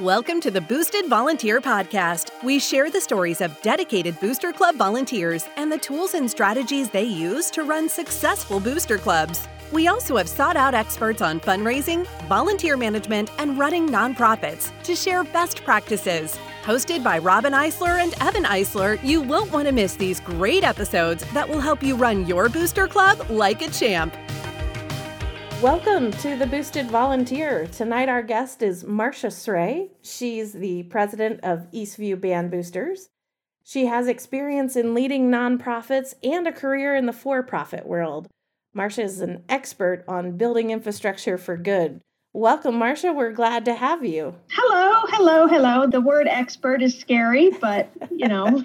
Welcome to the Boosted Volunteer Podcast. We share the stories of dedicated Booster Club volunteers and the tools and strategies they use to run successful booster clubs. We also have sought out experts on fundraising, volunteer management, and running nonprofits to share best practices. Hosted by Robin Eisler and Evan Eisler, you won't want to miss these great episodes that will help you run your booster club like a champ. Welcome to the Boosted Volunteer. Tonight, our guest is Marsha Sray. She's the president of Eastview Band Boosters. She has experience in leading nonprofits and a career in the for profit world. Marsha is an expert on building infrastructure for good. Welcome, Marsha. We're glad to have you. Hello, hello, hello. The word expert is scary, but you know,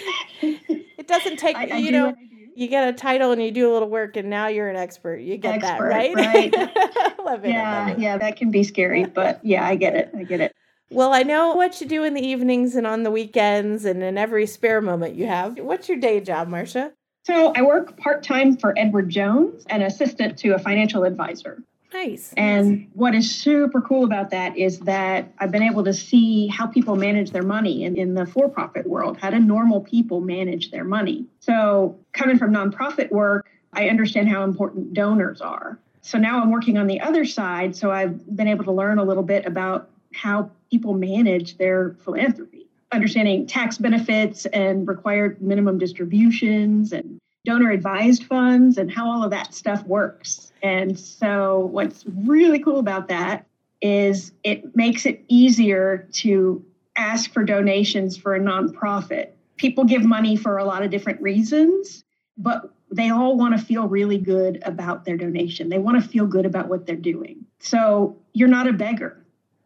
it doesn't take, I, I you know, you get a title and you do a little work and now you're an expert. You get expert, that, right? Right. love it. Yeah, love it. yeah, that can be scary, but yeah, I get it. I get it. Well, I know what you do in the evenings and on the weekends and in every spare moment you have. What's your day job, Marsha? So I work part time for Edward Jones, an assistant to a financial advisor. Nice. And what is super cool about that is that I've been able to see how people manage their money in, in the for profit world. How do normal people manage their money? So, coming from nonprofit work, I understand how important donors are. So now I'm working on the other side. So I've been able to learn a little bit about how people manage their philanthropy, understanding tax benefits and required minimum distributions and donor advised funds and how all of that stuff works. And so, what's really cool about that is it makes it easier to ask for donations for a nonprofit. People give money for a lot of different reasons, but they all want to feel really good about their donation. They want to feel good about what they're doing. So, you're not a beggar.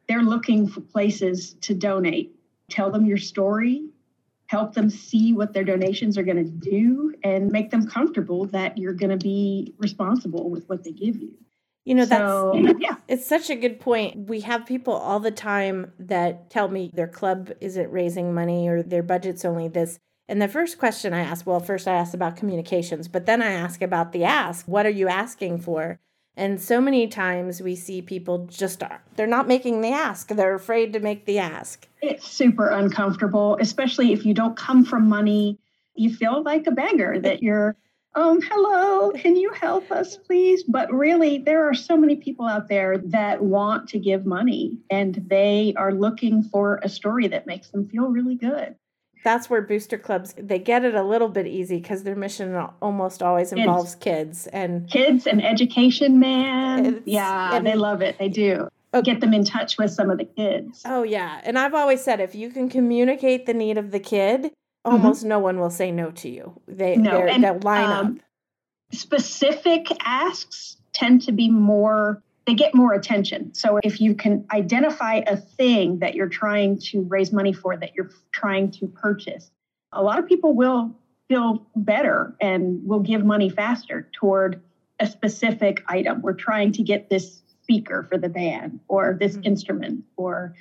They're looking for places to donate. Tell them your story, help them see what their donations are going to do and make them comfortable that you're going to be responsible with what they give you. You know, so, that's yeah. It's such a good point. We have people all the time that tell me their club isn't raising money or their budget's only this. And the first question I ask, well, first I ask about communications, but then I ask about the ask. What are you asking for? And so many times we see people just are they're not making the ask. They're afraid to make the ask. It's super uncomfortable, especially if you don't come from money. You feel like a beggar that you're um hello, can you help us please? But really there are so many people out there that want to give money and they are looking for a story that makes them feel really good that's where booster clubs they get it a little bit easy because their mission almost always involves kids, and kids and education man. Yeah and they love it. They do. Okay. get them in touch with some of the kids. Oh yeah. And i've always said if you can communicate the need of the kid mm-hmm. almost mm-hmm. no one will say no to you. They no, and, they'll line um, up specific asks tend to be more they get more attention. So if you can identify a thing that you're trying to raise money for, that you're trying to purchase, a lot of people will feel better and will give money faster toward a specific item. We're trying to get this speaker for the band or this mm-hmm. instrument or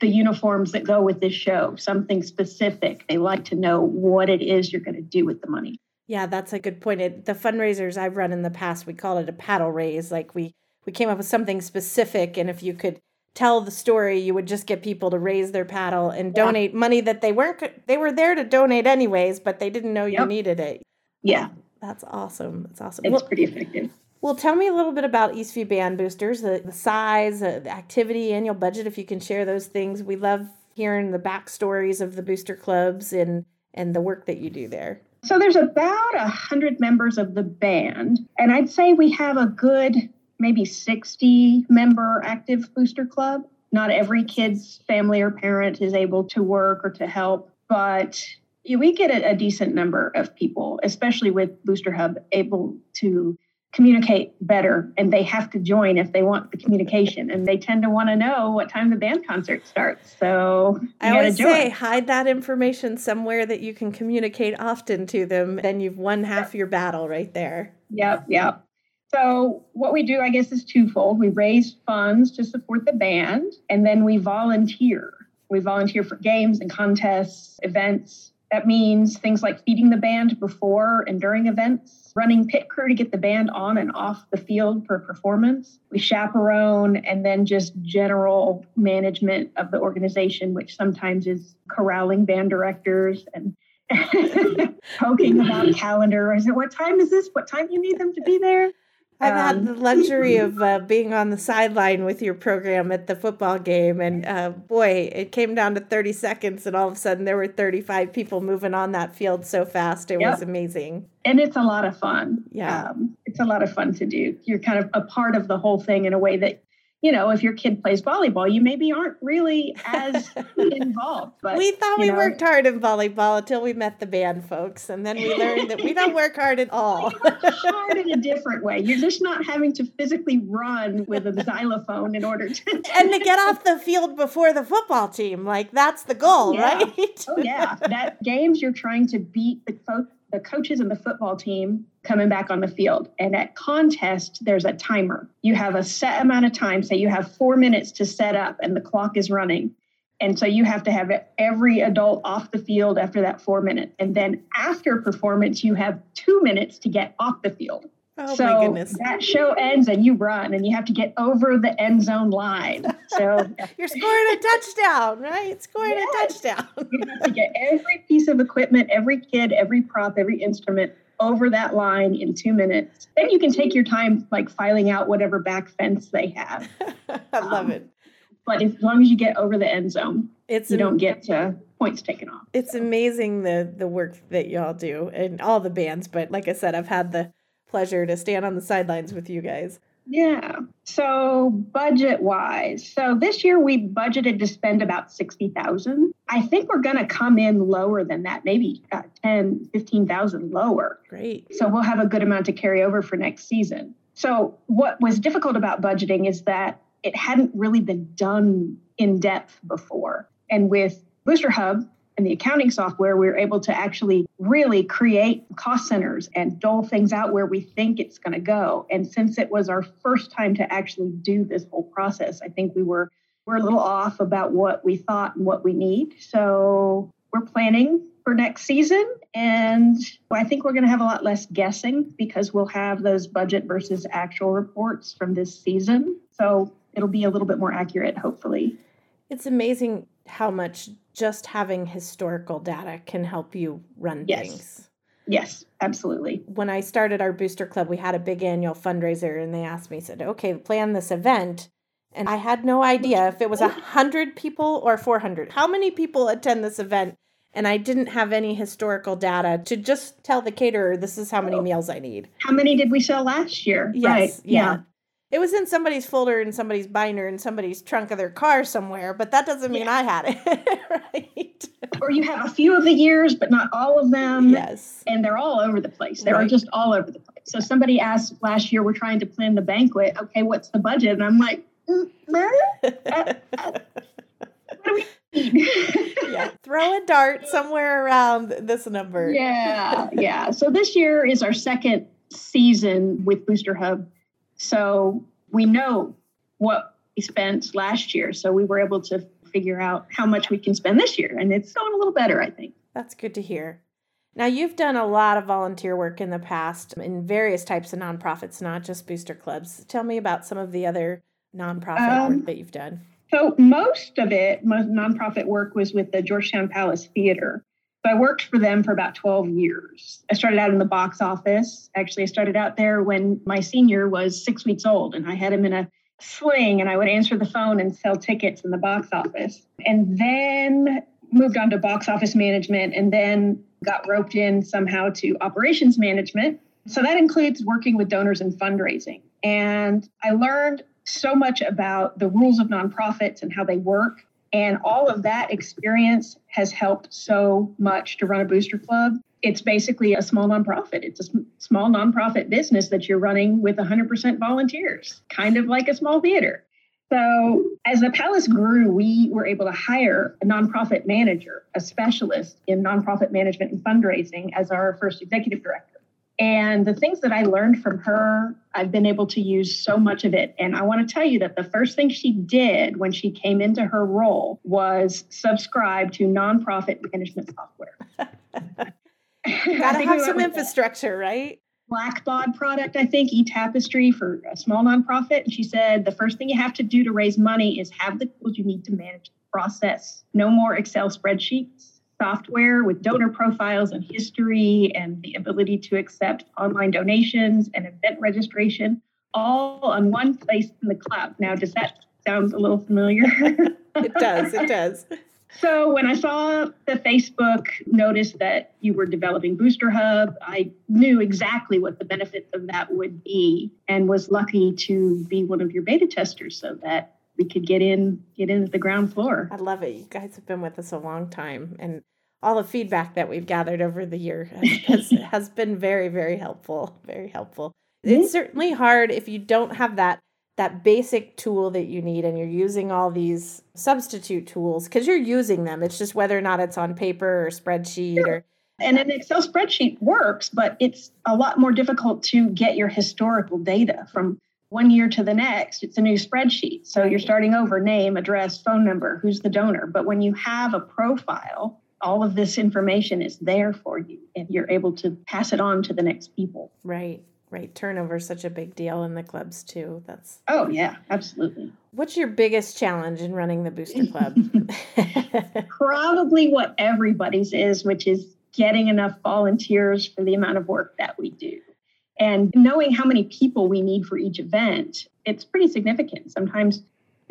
the uniforms that go with this show, something specific. They like to know what it is you're going to do with the money. Yeah, that's a good point. It, the fundraisers I've run in the past, we call it a paddle raise. Like we we came up with something specific and if you could tell the story you would just get people to raise their paddle and yeah. donate money that they weren't they were there to donate anyways but they didn't know you yep. needed it. Yeah. That's awesome. That's awesome. It's well, pretty effective. well tell me a little bit about eastview band boosters the, the size uh, the activity annual budget if you can share those things. We love hearing the backstories of the booster clubs and and the work that you do there. So there's about a hundred members of the band and i'd say we have a good maybe 60 member active booster club. Not every kid's family or parent is able to work or to help, but we get a, a decent number of people, especially with Booster Hub, able to communicate better and they have to join if they want the communication and they tend to want to know what time the band concert starts so i always say hide that information somewhere that you can communicate often to them then you've won half your battle right there. Yep yep so, what we do, I guess, is twofold. We raise funds to support the band, and then we volunteer. We volunteer for games and contests, events. That means things like feeding the band before and during events, running pit crew to get the band on and off the field for performance. We chaperone and then just general management of the organization, which sometimes is corralling band directors and poking about calendar. Is it what time is this? What time do you need them to be there? I've um, had the luxury of uh, being on the sideline with your program at the football game, and uh, boy, it came down to 30 seconds, and all of a sudden there were 35 people moving on that field so fast. It yep. was amazing. And it's a lot of fun. Yeah. Um, it's a lot of fun to do. You're kind of a part of the whole thing in a way that you know, if your kid plays volleyball, you maybe aren't really as involved. But we thought we know. worked hard in volleyball until we met the band folks, and then we learned that we don't work hard at all. hard in a different way. You're just not having to physically run with a xylophone in order to and to get off the field before the football team. Like that's the goal, yeah. right? oh yeah, that games you're trying to beat the folks the coaches and the football team coming back on the field. And at contest, there's a timer. You have a set amount of time. Say you have four minutes to set up and the clock is running. And so you have to have every adult off the field after that four minutes. And then after performance, you have two minutes to get off the field. Oh so my goodness. That show ends and you run and you have to get over the end zone line. So you're scoring a touchdown, right? Scoring yes. a touchdown. you have to get every piece of equipment, every kid, every prop, every instrument over that line in two minutes. Then you can take your time like filing out whatever back fence they have. I love um, it. But as long as you get over the end zone, it's you am- don't get to points taken off. It's amazing the the work that y'all do and all the bands. But like I said, I've had the pleasure to stand on the sidelines with you guys. Yeah. So budget wise, so this year we budgeted to spend about 60,000. I think we're going to come in lower than that, maybe uh, 10, 15,000 lower. Great. So we'll have a good amount to carry over for next season. So what was difficult about budgeting is that it hadn't really been done in depth before. And with Booster Hub, and the accounting software, we are able to actually really create cost centers and dole things out where we think it's going to go. And since it was our first time to actually do this whole process, I think we were we're a little off about what we thought and what we need. So we're planning for next season. And I think we're going to have a lot less guessing because we'll have those budget versus actual reports from this season. So it'll be a little bit more accurate, hopefully. It's amazing how much just having historical data can help you run yes. things. Yes, absolutely. When I started our booster club, we had a big annual fundraiser and they asked me, said, okay, plan this event. And I had no idea if it was a hundred people or 400. How many people attend this event? And I didn't have any historical data to just tell the caterer, this is how many oh. meals I need. How many did we sell last year? Yes. Right. Yeah. yeah it was in somebody's folder in somebody's binder in somebody's trunk of their car somewhere, but that doesn't mean yeah. I had it, right? Or you have a few of the years, but not all of them. Yes. And they're all over the place. They right. are just all over the place. So somebody asked last year, we're trying to plan the banquet. Okay, what's the budget? And I'm like, mm, uh, uh, what do we need? yeah, throw a dart somewhere around this number. Yeah, yeah. So this year is our second season with Booster Hub so we know what we spent last year. So we were able to figure out how much we can spend this year. And it's going a little better, I think. That's good to hear. Now, you've done a lot of volunteer work in the past in various types of nonprofits, not just booster clubs. Tell me about some of the other nonprofit um, work that you've done. So, most of it, most nonprofit work was with the Georgetown Palace Theater. So I worked for them for about 12 years. I started out in the box office. Actually, I started out there when my senior was six weeks old, and I had him in a sling, and I would answer the phone and sell tickets in the box office. And then moved on to box office management, and then got roped in somehow to operations management. So that includes working with donors and fundraising. And I learned so much about the rules of nonprofits and how they work and all of that experience has helped so much to run a booster club. It's basically a small nonprofit. It's a small nonprofit business that you're running with 100% volunteers, kind of like a small theater. So, as the palace grew, we were able to hire a nonprofit manager, a specialist in nonprofit management and fundraising, as our first executive director. And the things that I learned from her, I've been able to use so much of it. And I want to tell you that the first thing she did when she came into her role was subscribe to nonprofit management software. Gotta have some infrastructure, right? Blackbaud product, I think, e-tapestry for a small nonprofit. And she said the first thing you have to do to raise money is have the tools you need to manage the process. No more Excel spreadsheets. Software with donor profiles and history and the ability to accept online donations and event registration all on one place in the cloud. Now, does that sound a little familiar? it does. It does. So when I saw the Facebook notice that you were developing Booster Hub, I knew exactly what the benefits of that would be and was lucky to be one of your beta testers so that we could get in get in the ground floor. I love it. You guys have been with us a long time and all the feedback that we've gathered over the year has, has, has been very, very helpful. Very helpful. Mm-hmm. It's certainly hard if you don't have that that basic tool that you need and you're using all these substitute tools because you're using them. It's just whether or not it's on paper or spreadsheet sure. or and an Excel spreadsheet works, but it's a lot more difficult to get your historical data from one year to the next. It's a new spreadsheet. So you're starting over name, address, phone number, who's the donor. But when you have a profile, all of this information is there for you and you're able to pass it on to the next people. Right right turnover is such a big deal in the clubs too that's oh yeah absolutely what's your biggest challenge in running the booster club probably what everybody's is which is getting enough volunteers for the amount of work that we do and knowing how many people we need for each event it's pretty significant. Sometimes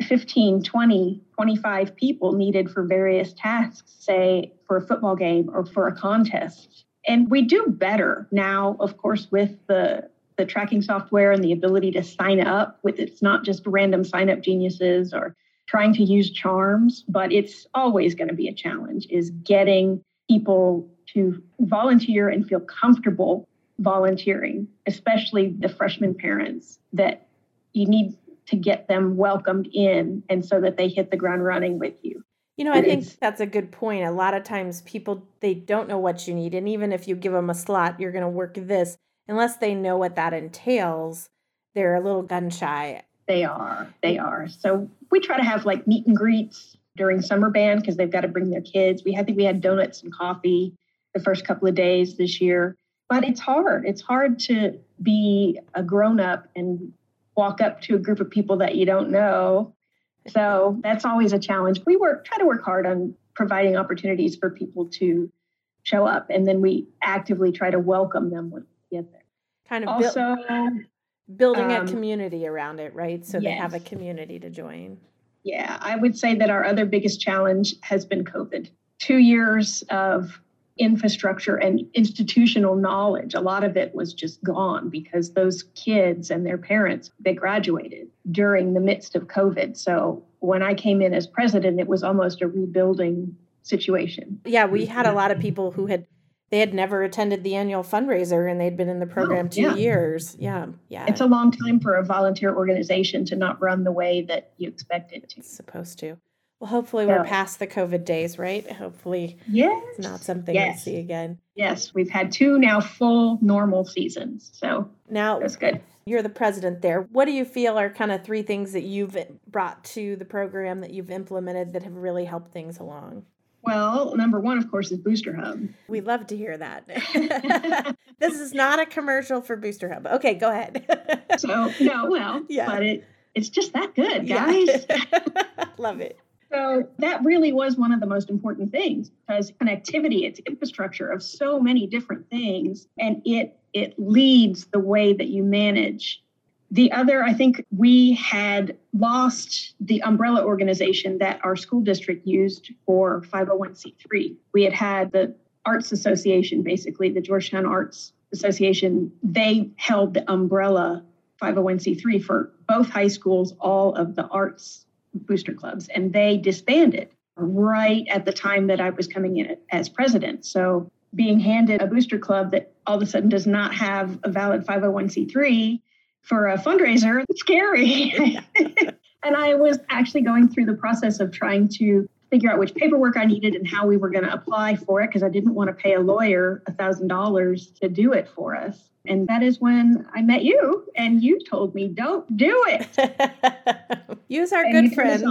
15 20 25 people needed for various tasks say for a football game or for a contest. And we do better now of course with the the tracking software and the ability to sign up with it's not just random sign up geniuses or trying to use charms but it's always going to be a challenge is getting people to volunteer and feel comfortable volunteering especially the freshman parents that you need to get them welcomed in and so that they hit the ground running with you you know i think that's a good point a lot of times people they don't know what you need and even if you give them a slot you're going to work this unless they know what that entails, they're a little gun shy. They are. They are. So we try to have like meet and greets during summer band because they've got to bring their kids. We had, I think we had donuts and coffee the first couple of days this year. But it's hard. It's hard to be a grown up and walk up to a group of people that you don't know. So that's always a challenge. We work try to work hard on providing opportunities for people to show up and then we actively try to welcome them when get there. Kind of also building um, a community around it, right? So yes. they have a community to join. Yeah, I would say that our other biggest challenge has been COVID. Two years of infrastructure and institutional knowledge a lot of it was just gone because those kids and their parents they graduated during the midst of covid so when i came in as president it was almost a rebuilding situation yeah we had a lot of mm-hmm. people who had they had never attended the annual fundraiser and they'd been in the oh, program oh, two yeah. years. Yeah. Yeah. It's a long time for a volunteer organization to not run the way that you expect it to. It's supposed to. Well, hopefully we're past the COVID days, right? Hopefully yes. it's not something yes. we'll see again. Yes, we've had two now full normal seasons. So now that's good. You're the president there. What do you feel are kind of three things that you've brought to the program that you've implemented that have really helped things along? Well, number one, of course, is Booster Hub. We love to hear that. this is not a commercial for Booster Hub. Okay, go ahead. so no, well, yeah. but it it's just that good, guys. Yeah. love it. So that really was one of the most important things because connectivity, it's infrastructure of so many different things, and it it leads the way that you manage the other, I think we had lost the umbrella organization that our school district used for 501c3. We had had the Arts Association, basically, the Georgetown Arts Association, they held the umbrella 501c3 for both high schools, all of the arts booster clubs, and they disbanded right at the time that I was coming in as president. So being handed a booster club that all of a sudden does not have a valid 501c3 for a fundraiser. It's scary. and I was actually going through the process of trying to figure out which paperwork I needed and how we were going to apply for it because I didn't want to pay a lawyer $1,000 to do it for us. And that is when I met you and you told me, don't do it. Use our good friends.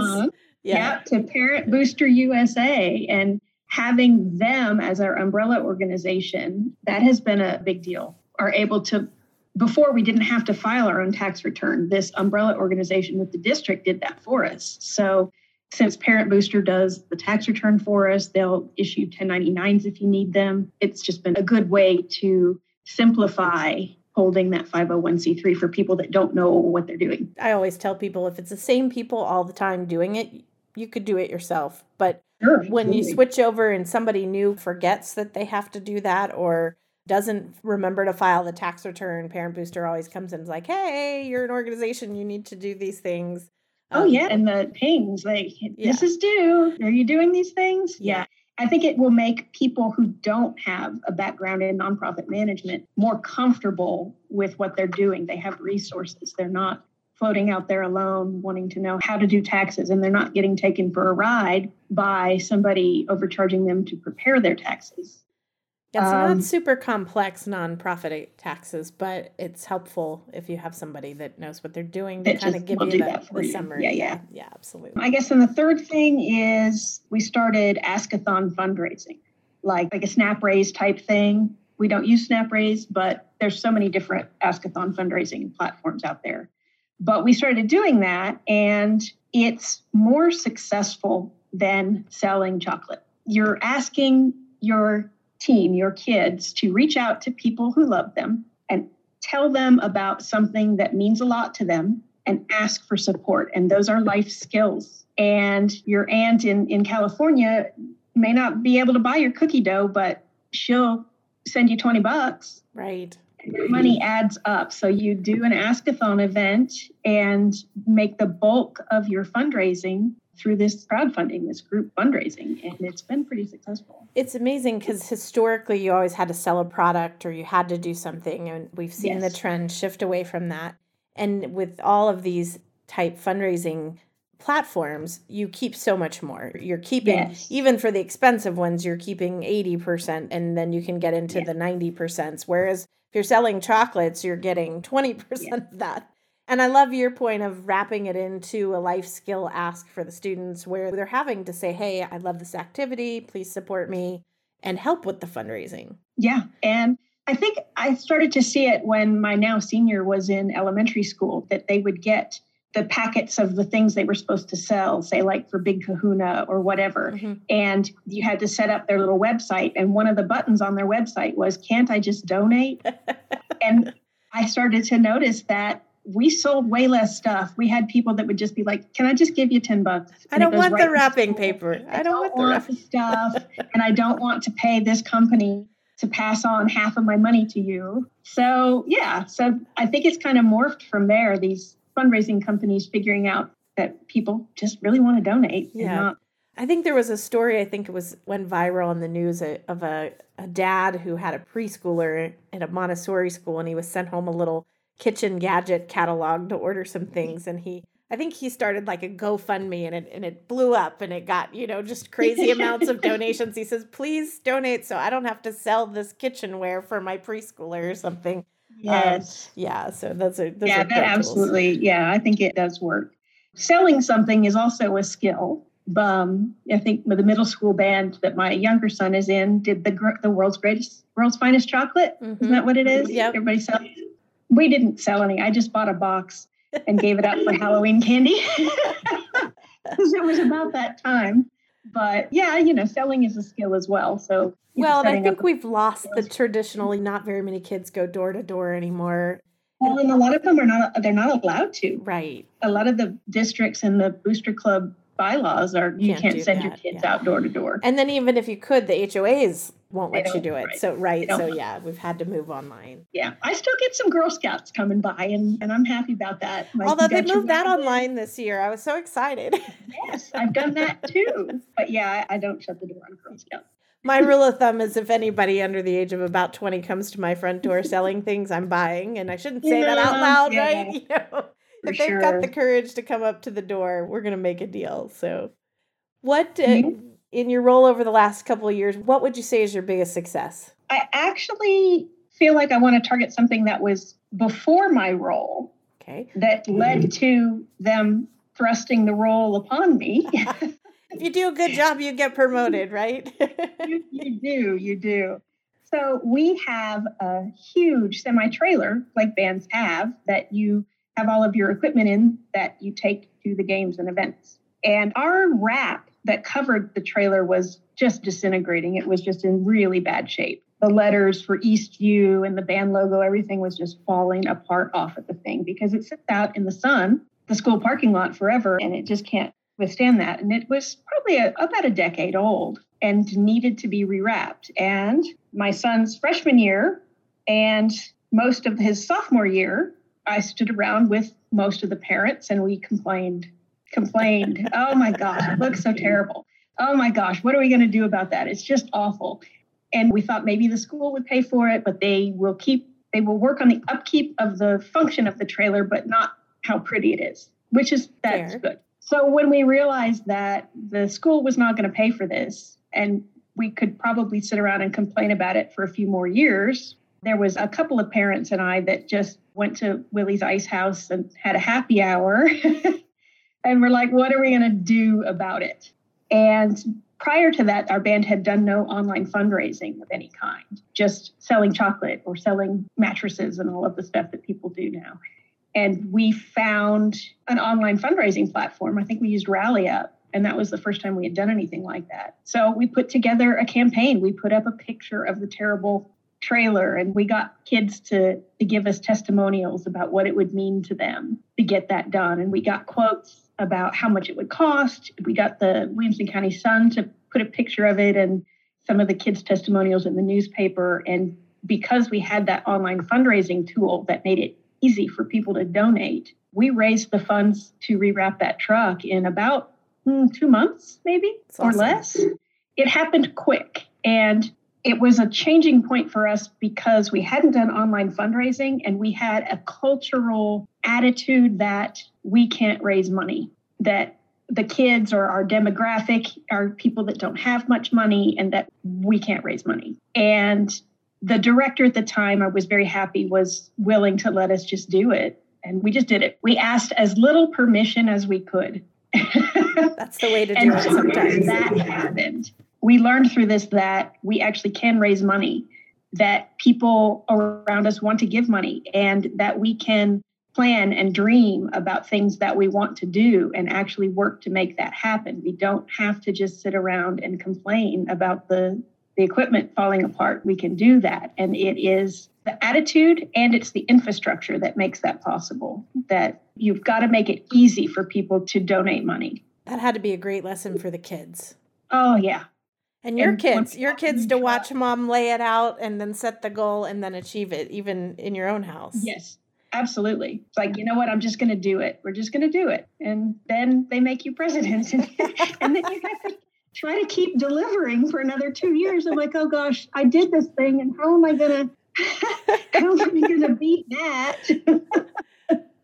yeah. yeah, to Parent Booster USA. And having them as our umbrella organization, that has been a big deal. Are able to before we didn't have to file our own tax return. This umbrella organization with the district did that for us. So since Parent Booster does the tax return for us, they'll issue 1099s if you need them. It's just been a good way to simplify holding that 501c3 for people that don't know what they're doing. I always tell people if it's the same people all the time doing it, you could do it yourself. But sure, when you switch over and somebody new forgets that they have to do that or doesn't remember to file the tax return, Parent Booster always comes in and is like, hey, you're an organization, you need to do these things. Oh, um, yeah. And the pings, like, yeah. this is due. Are you doing these things? Yeah. I think it will make people who don't have a background in nonprofit management more comfortable with what they're doing. They have resources. They're not floating out there alone wanting to know how to do taxes and they're not getting taken for a ride by somebody overcharging them to prepare their taxes. It's um, not super complex nonprofit taxes, but it's helpful if you have somebody that knows what they're doing to kind of give you the, the summary. Yeah, yeah. Yeah, absolutely. I guess and the third thing is we started Askathon fundraising, like like a Snap Raise type thing. We don't use Snap Raise, but there's so many different Askathon fundraising platforms out there. But we started doing that and it's more successful than selling chocolate. You're asking your team, your kids, to reach out to people who love them and tell them about something that means a lot to them and ask for support. And those are life skills. And your aunt in, in California may not be able to buy your cookie dough, but she'll send you 20 bucks. Right. Money adds up. So you do an askathon event and make the bulk of your fundraising through this crowdfunding, this group fundraising, and it's been pretty successful. It's amazing because historically you always had to sell a product or you had to do something, and we've seen yes. the trend shift away from that. And with all of these type fundraising platforms, you keep so much more. You're keeping, yes. even for the expensive ones, you're keeping 80%, and then you can get into the 90%. Whereas if you're selling chocolates, you're getting 20% of that. And I love your point of wrapping it into a life skill ask for the students where they're having to say, hey, I love this activity, please support me and help with the fundraising. Yeah. And I think I started to see it when my now senior was in elementary school that they would get the packets of the things they were supposed to sell, say like for Big Kahuna or whatever. Mm-hmm. And you had to set up their little website. And one of the buttons on their website was, Can't I just donate? and I started to notice that we sold way less stuff. We had people that would just be like, "Can I just give you ten bucks?" And I don't want right the wrapping paper. I, I don't, want, the, stuff, and I don't want to pay this company to pass on half of my money to you. So yeah, so I think it's kind of morphed from there. These fundraising companies figuring out that people just really want to donate. Yeah. Not- I think there was a story. I think it was went viral in the news uh, of a, a dad who had a preschooler at a Montessori school, and he was sent home a little kitchen gadget catalog to order some things and he I think he started like a GoFundMe and it and it blew up and it got, you know, just crazy amounts of donations. He says, please donate so I don't have to sell this kitchenware for my preschooler or something. Um, yes. Um, yeah. So those are those Yeah, are that absolutely. Tools. Yeah, I think it does work. Selling something is also a skill. Um, I think the middle school band that my younger son is in did the the world's greatest, world's finest chocolate. Mm-hmm. Isn't that what it is? Yeah. Everybody sells we didn't sell any. I just bought a box and gave it up for Halloween candy because it was about that time. But yeah, you know, selling is a skill as well. So well, I think we've lost the traditionally not very many kids go door to door anymore. Well, and a lot of them are not they're not allowed to. Right. A lot of the districts and the booster club bylaws are you can't, can't send that, your kids yeah. out door to door. And then even if you could, the HOAs won't let you do it. Right. So right, so yeah, we've had to move online. Yeah, I still get some Girl Scouts coming by, and and I'm happy about that. Although they moved that online this year, I was so excited. yes, I've done that too. But yeah, I, I don't shut the door on Girl Scouts. My rule of thumb is if anybody under the age of about 20 comes to my front door selling things I'm buying, and I shouldn't say yeah, that out loud, yeah. right? You know, if they've sure. got the courage to come up to the door, we're going to make a deal. So, what uh, mm-hmm in your role over the last couple of years, what would you say is your biggest success? I actually feel like I want to target something that was before my role. Okay. That led to them thrusting the role upon me. if you do a good job, you get promoted, right? you, you do, you do. So we have a huge semi trailer, like bands have, that you have all of your equipment in that you take to the games and events. And our wrap that covered the trailer was just disintegrating. It was just in really bad shape. The letters for Eastview and the band logo, everything was just falling apart off of the thing because it sits out in the sun, the school parking lot forever, and it just can't withstand that. And it was probably a, about a decade old and needed to be rewrapped. And my son's freshman year and most of his sophomore year, I stood around with most of the parents and we complained, complained. oh my gosh, it looks so terrible. Oh my gosh, what are we going to do about that? It's just awful. And we thought maybe the school would pay for it, but they will keep, they will work on the upkeep of the function of the trailer, but not how pretty it is, which is that's Fair. good. So when we realized that the school was not going to pay for this and we could probably sit around and complain about it for a few more years, there was a couple of parents and I that just went to Willie's Ice House and had a happy hour. and we're like, what are we going to do about it? And prior to that, our band had done no online fundraising of any kind, just selling chocolate or selling mattresses and all of the stuff that people do now. And we found an online fundraising platform. I think we used RallyUp, and that was the first time we had done anything like that. So we put together a campaign. We put up a picture of the terrible trailer and we got kids to, to give us testimonials about what it would mean to them to get that done. And we got quotes about how much it would cost. We got the Williamson County Sun to put a picture of it and some of the kids' testimonials in the newspaper. And because we had that online fundraising tool that made it easy for people to donate. We raised the funds to rewrap that truck in about mm, two months, maybe or less. It happened quick. And it was a changing point for us because we hadn't done online fundraising and we had a cultural attitude that we can't raise money, that the kids or our demographic are people that don't have much money and that we can't raise money. And the director at the time I was very happy was willing to let us just do it. And we just did it. We asked as little permission as we could. That's the way to do it sometimes. That happened. We learned through this that we actually can raise money, that people around us want to give money, and that we can plan and dream about things that we want to do and actually work to make that happen. We don't have to just sit around and complain about the the equipment falling apart, we can do that. And it is the attitude and it's the infrastructure that makes that possible. That you've got to make it easy for people to donate money. That had to be a great lesson for the kids. Oh, yeah. And your and kids, your kids to watch mom lay it out and then set the goal and then achieve it, even in your own house. Yes, absolutely. It's like, you know what? I'm just going to do it. We're just going to do it. And then they make you president. and, and then you have to try to keep delivering for another two years. I'm like, oh gosh, I did this thing, and how am I gonna how am I gonna beat that?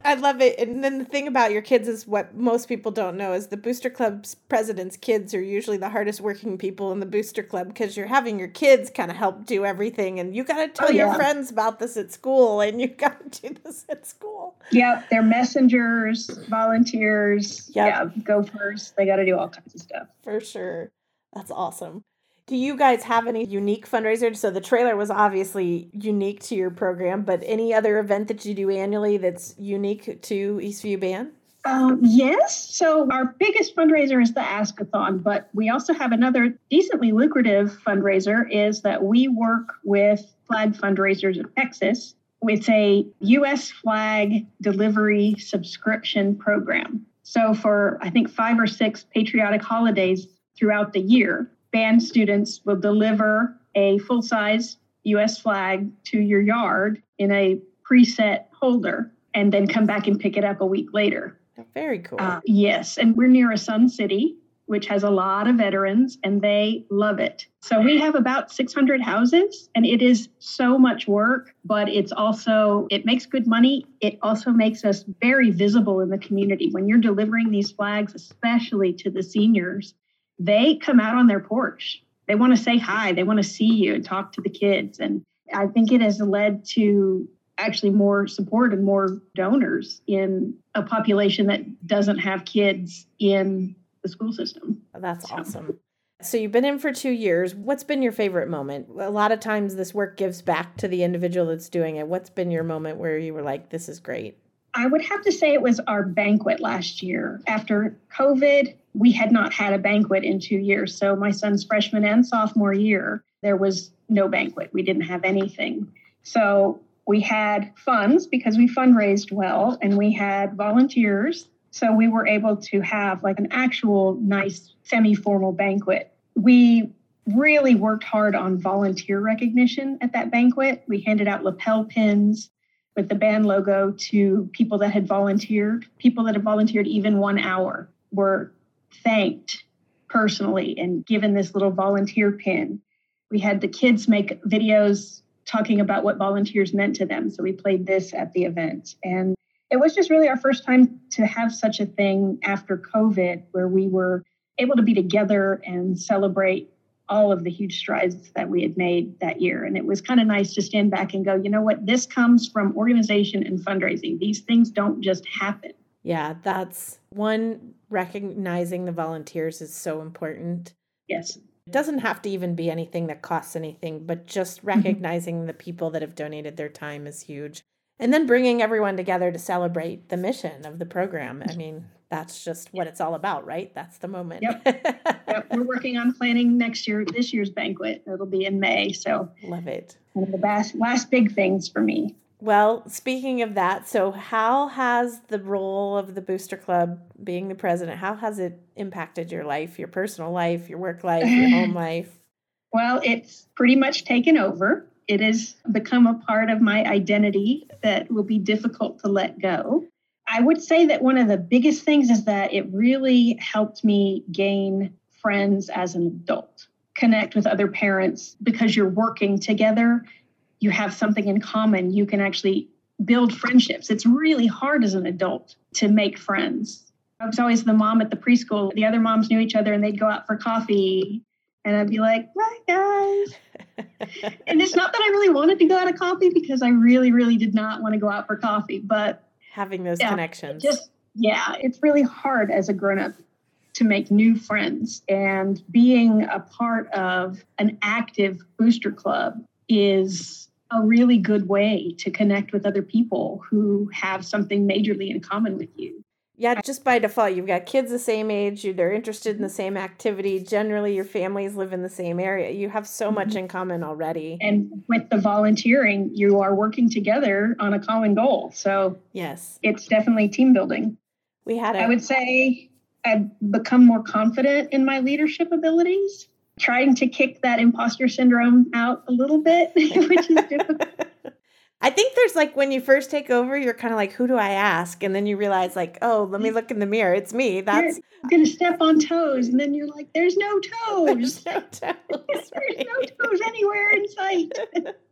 I love it. And then the thing about your kids is what most people don't know is the Booster Club's president's kids are usually the hardest working people in the Booster Club because you're having your kids kind of help do everything. And you got to tell oh, yeah. your friends about this at school and you got to do this at school. Yep. They're messengers, volunteers, yep. yeah, gophers. They got to do all kinds of stuff. For sure. That's awesome. Do you guys have any unique fundraisers? So the trailer was obviously unique to your program, but any other event that you do annually that's unique to Eastview Band? Um, yes. So our biggest fundraiser is the Askathon, but we also have another decently lucrative fundraiser is that we work with flag fundraisers in Texas. It's a U.S. flag delivery subscription program. So for I think five or six patriotic holidays throughout the year, band students will deliver a full size US flag to your yard in a preset holder and then come back and pick it up a week later. Very cool. Uh, yes. And we're near a Sun City, which has a lot of veterans, and they love it. So we have about 600 houses, and it is so much work, but it's also, it makes good money. It also makes us very visible in the community. When you're delivering these flags, especially to the seniors, they come out on their porch. They want to say hi, they want to see you and talk to the kids. And I think it has led to actually more support and more donors in a population that doesn't have kids in the school system. That's so. awesome. So you've been in for two years. What's been your favorite moment? A lot of times this work gives back to the individual that's doing it. What's been your moment where you were like, this is great? I would have to say it was our banquet last year. After COVID, we had not had a banquet in two years. So my son's freshman and sophomore year, there was no banquet. We didn't have anything. So we had funds because we fundraised well and we had volunteers. So we were able to have like an actual nice semi formal banquet. We really worked hard on volunteer recognition at that banquet. We handed out lapel pins with the band logo to people that had volunteered. People that had volunteered even one hour were thanked personally and given this little volunteer pin. We had the kids make videos talking about what volunteers meant to them. So we played this at the event. And it was just really our first time to have such a thing after COVID where we were able to be together and celebrate all of the huge strides that we had made that year. And it was kind of nice to stand back and go, you know what, this comes from organization and fundraising. These things don't just happen. Yeah, that's one recognizing the volunteers is so important. Yes. It doesn't have to even be anything that costs anything, but just mm-hmm. recognizing mm-hmm. the people that have donated their time is huge. And then bringing everyone together to celebrate the mission of the program. I mean, that's just what it's all about, right? That's the moment. Yep. yep. We're working on planning next year, this year's banquet. It'll be in May. So love it. One of the last, last big things for me. Well, speaking of that, so how has the role of the Booster Club being the president, how has it impacted your life, your personal life, your work life, your home life? Well, it's pretty much taken over. It has become a part of my identity that will be difficult to let go. I would say that one of the biggest things is that it really helped me gain friends as an adult, connect with other parents because you're working together you have something in common, you can actually build friendships. It's really hard as an adult to make friends. I was always the mom at the preschool. The other moms knew each other and they'd go out for coffee. And I'd be like, bye, guys. and it's not that I really wanted to go out of coffee because I really, really did not want to go out for coffee. But having those yeah, connections. Just, yeah, it's really hard as a grown up to make new friends. And being a part of an active booster club is a really good way to connect with other people who have something majorly in common with you. Yeah, just by default, you've got kids the same age, they're interested in the same activity. Generally, your families live in the same area. You have so much mm-hmm. in common already. And with the volunteering, you are working together on a common goal. So, yes, it's definitely team building. We had, a- I would say, I've become more confident in my leadership abilities trying to kick that imposter syndrome out a little bit, which is difficult. I think there's like when you first take over, you're kind of like, who do I ask? And then you realize, like, oh, let me look in the mirror. It's me. That's you're gonna step on toes, and then you're like, there's no toes. There's no toes. there's no toes anywhere in sight,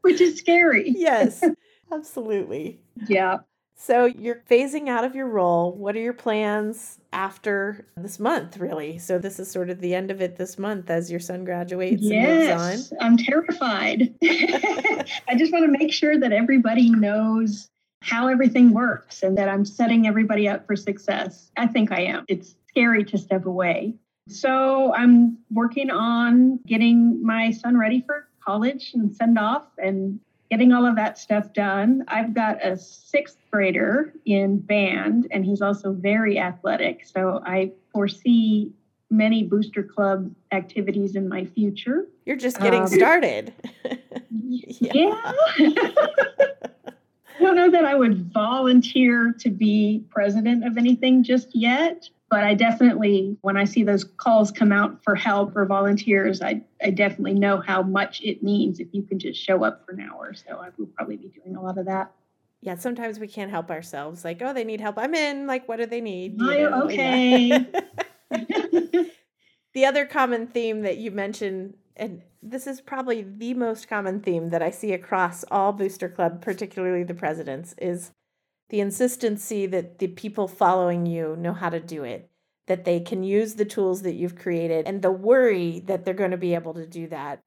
which is scary. Yes, absolutely. Yeah. So you're phasing out of your role. What are your plans after this month, really? So this is sort of the end of it this month as your son graduates yes, and moves on. I'm terrified. I just want to make sure that everybody knows how everything works and that I'm setting everybody up for success. I think I am. It's scary to step away. So I'm working on getting my son ready for college and send off and getting all of that stuff done. I've got a sixth grader in band, and he's also very athletic. So I foresee many booster club activities in my future. You're just getting um, started. yeah. yeah. I don't know that I would volunteer to be president of anything just yet. But I definitely, when I see those calls come out for help or volunteers, I, I definitely know how much it means if you can just show up for an hour. So I will probably be doing a lot of that. Yeah, sometimes we can't help ourselves. Like, oh, they need help. I'm in. Like, what do they need? You know? okay. Yeah. the other common theme that you mentioned, and this is probably the most common theme that I see across all Booster Club, particularly the presidents, is the insistency that the people following you know how to do it, that they can use the tools that you've created, and the worry that they're going to be able to do that.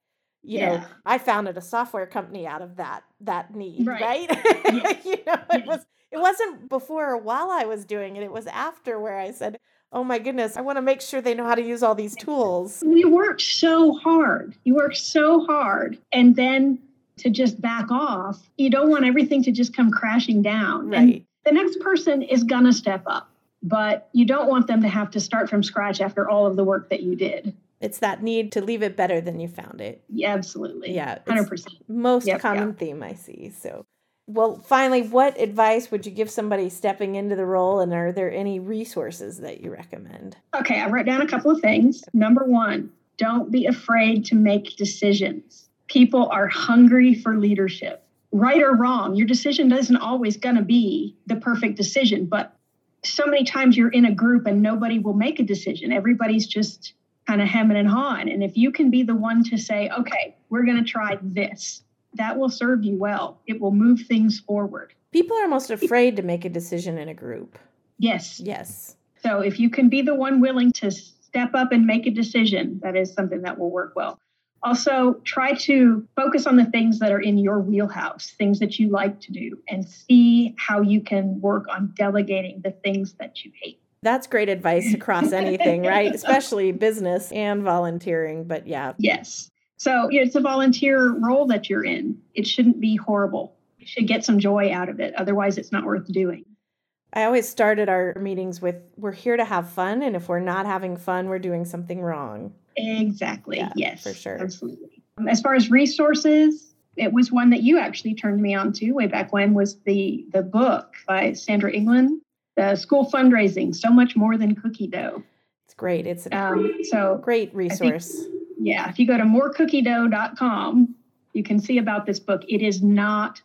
You yeah. know, I founded a software company out of that that need, right? right? Yeah. you know, it was it wasn't before or while I was doing it. It was after where I said, oh my goodness, I want to make sure they know how to use all these tools. We work so hard. You work so hard. And then to just back off, you don't want everything to just come crashing down. Right. And the next person is going to step up, but you don't want them to have to start from scratch after all of the work that you did. It's that need to leave it better than you found it. Yeah, absolutely. Yeah. 100%. Most Yep, common yeah. theme I see. So, well, finally, what advice would you give somebody stepping into the role? And are there any resources that you recommend? Okay, I wrote down a couple of things. Number one, don't be afraid to make decisions. People are hungry for leadership. Right or wrong, your decision isn't always going to be the perfect decision, but so many times you're in a group and nobody will make a decision. Everybody's just kind of hemming and hawing. And if you can be the one to say, okay, we're going to try this, that will serve you well. It will move things forward. People are most afraid to make a decision in a group. Yes. Yes. So if you can be the one willing to step up and make a decision, that is something that will work well. Also, try to focus on the things that are in your wheelhouse, things that you like to do, and see how you can work on delegating the things that you hate. That's great advice across anything, right? Especially business and volunteering. But yeah, Yes. So yeah, it's a volunteer role that you're in. It shouldn't be horrible. You should get some joy out of it. Otherwise, it's not worth doing. I always started our meetings with we're here to have fun. And if we're not having fun, we're doing something wrong. Exactly. Yeah, yes. for sure. Absolutely. Um, As far as resources, it was one that you actually turned me on to way back when was the the book by Sandra England, the school fundraising, so much more than cookie dough. It's great. It's a Um, so great resource. yeah, if you go to morecookiedough.com, you can see about this book. It is not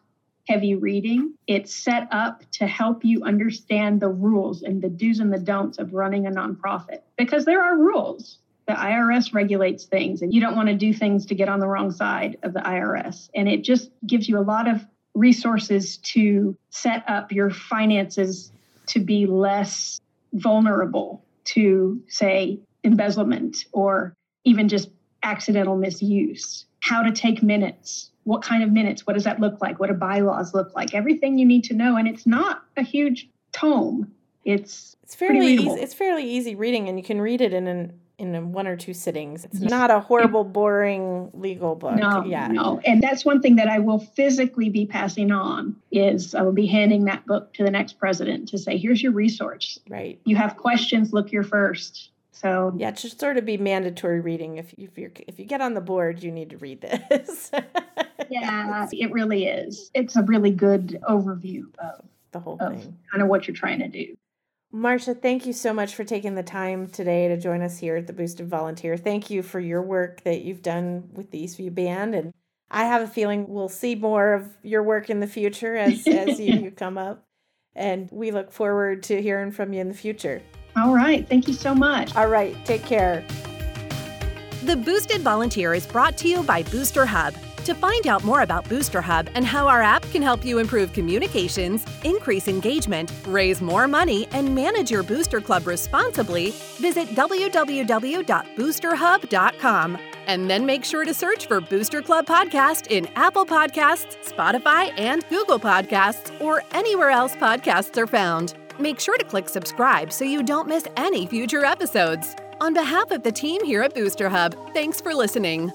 heavy reading. It's set up to help you understand the rules and the do's and the don'ts of running a nonprofit because there are rules. The IRS regulates things, and you don't want to do things to get on the wrong side of the IRS. And it just gives you a lot of resources to set up your finances to be less vulnerable to, say, embezzlement or even just accidental misuse, how to take minutes, what kind of minutes, what does that look like, what do bylaws look like, everything you need to know. And it's not a huge tome. It's It's fairly easy. It's fairly easy reading, and you can read it in an in one or two sittings. It's not a horrible, boring legal book. no, yeah, no. And that's one thing that I will physically be passing on is I will be handing that book to the next president to say, here's your resource. right. You have questions, look here first. So Yeah, it should sort of be mandatory reading. If if you if you get on the board, you need to read this. yeah, it really is. It's a really good overview of, the whole of thing. kind of what you're trying to do. Marsha, thank you so much for taking the time today to join us here at the Boosted Volunteer. Thank you for your work that you've done with the Eastview Band, and I have a feeling we'll see more of your work in the future as as you, you come up. And we look forward to hearing from you in the future. All right. Thank you so much. All right, take care. The Boosted Volunteer is brought to you by Booster Hub. To find out more about Booster Hub and how our app can help you improve communications, increase engagement, raise more money, and manage your Booster Club responsibly, visit www.boosterhub.com. And then make sure to search for Booster Club Podcast in Apple Podcasts, Spotify, and Google Podcasts, or anywhere else podcasts are found. Make sure to click subscribe so you don't miss any future episodes. On behalf of the team here at Booster Hub, thanks for listening.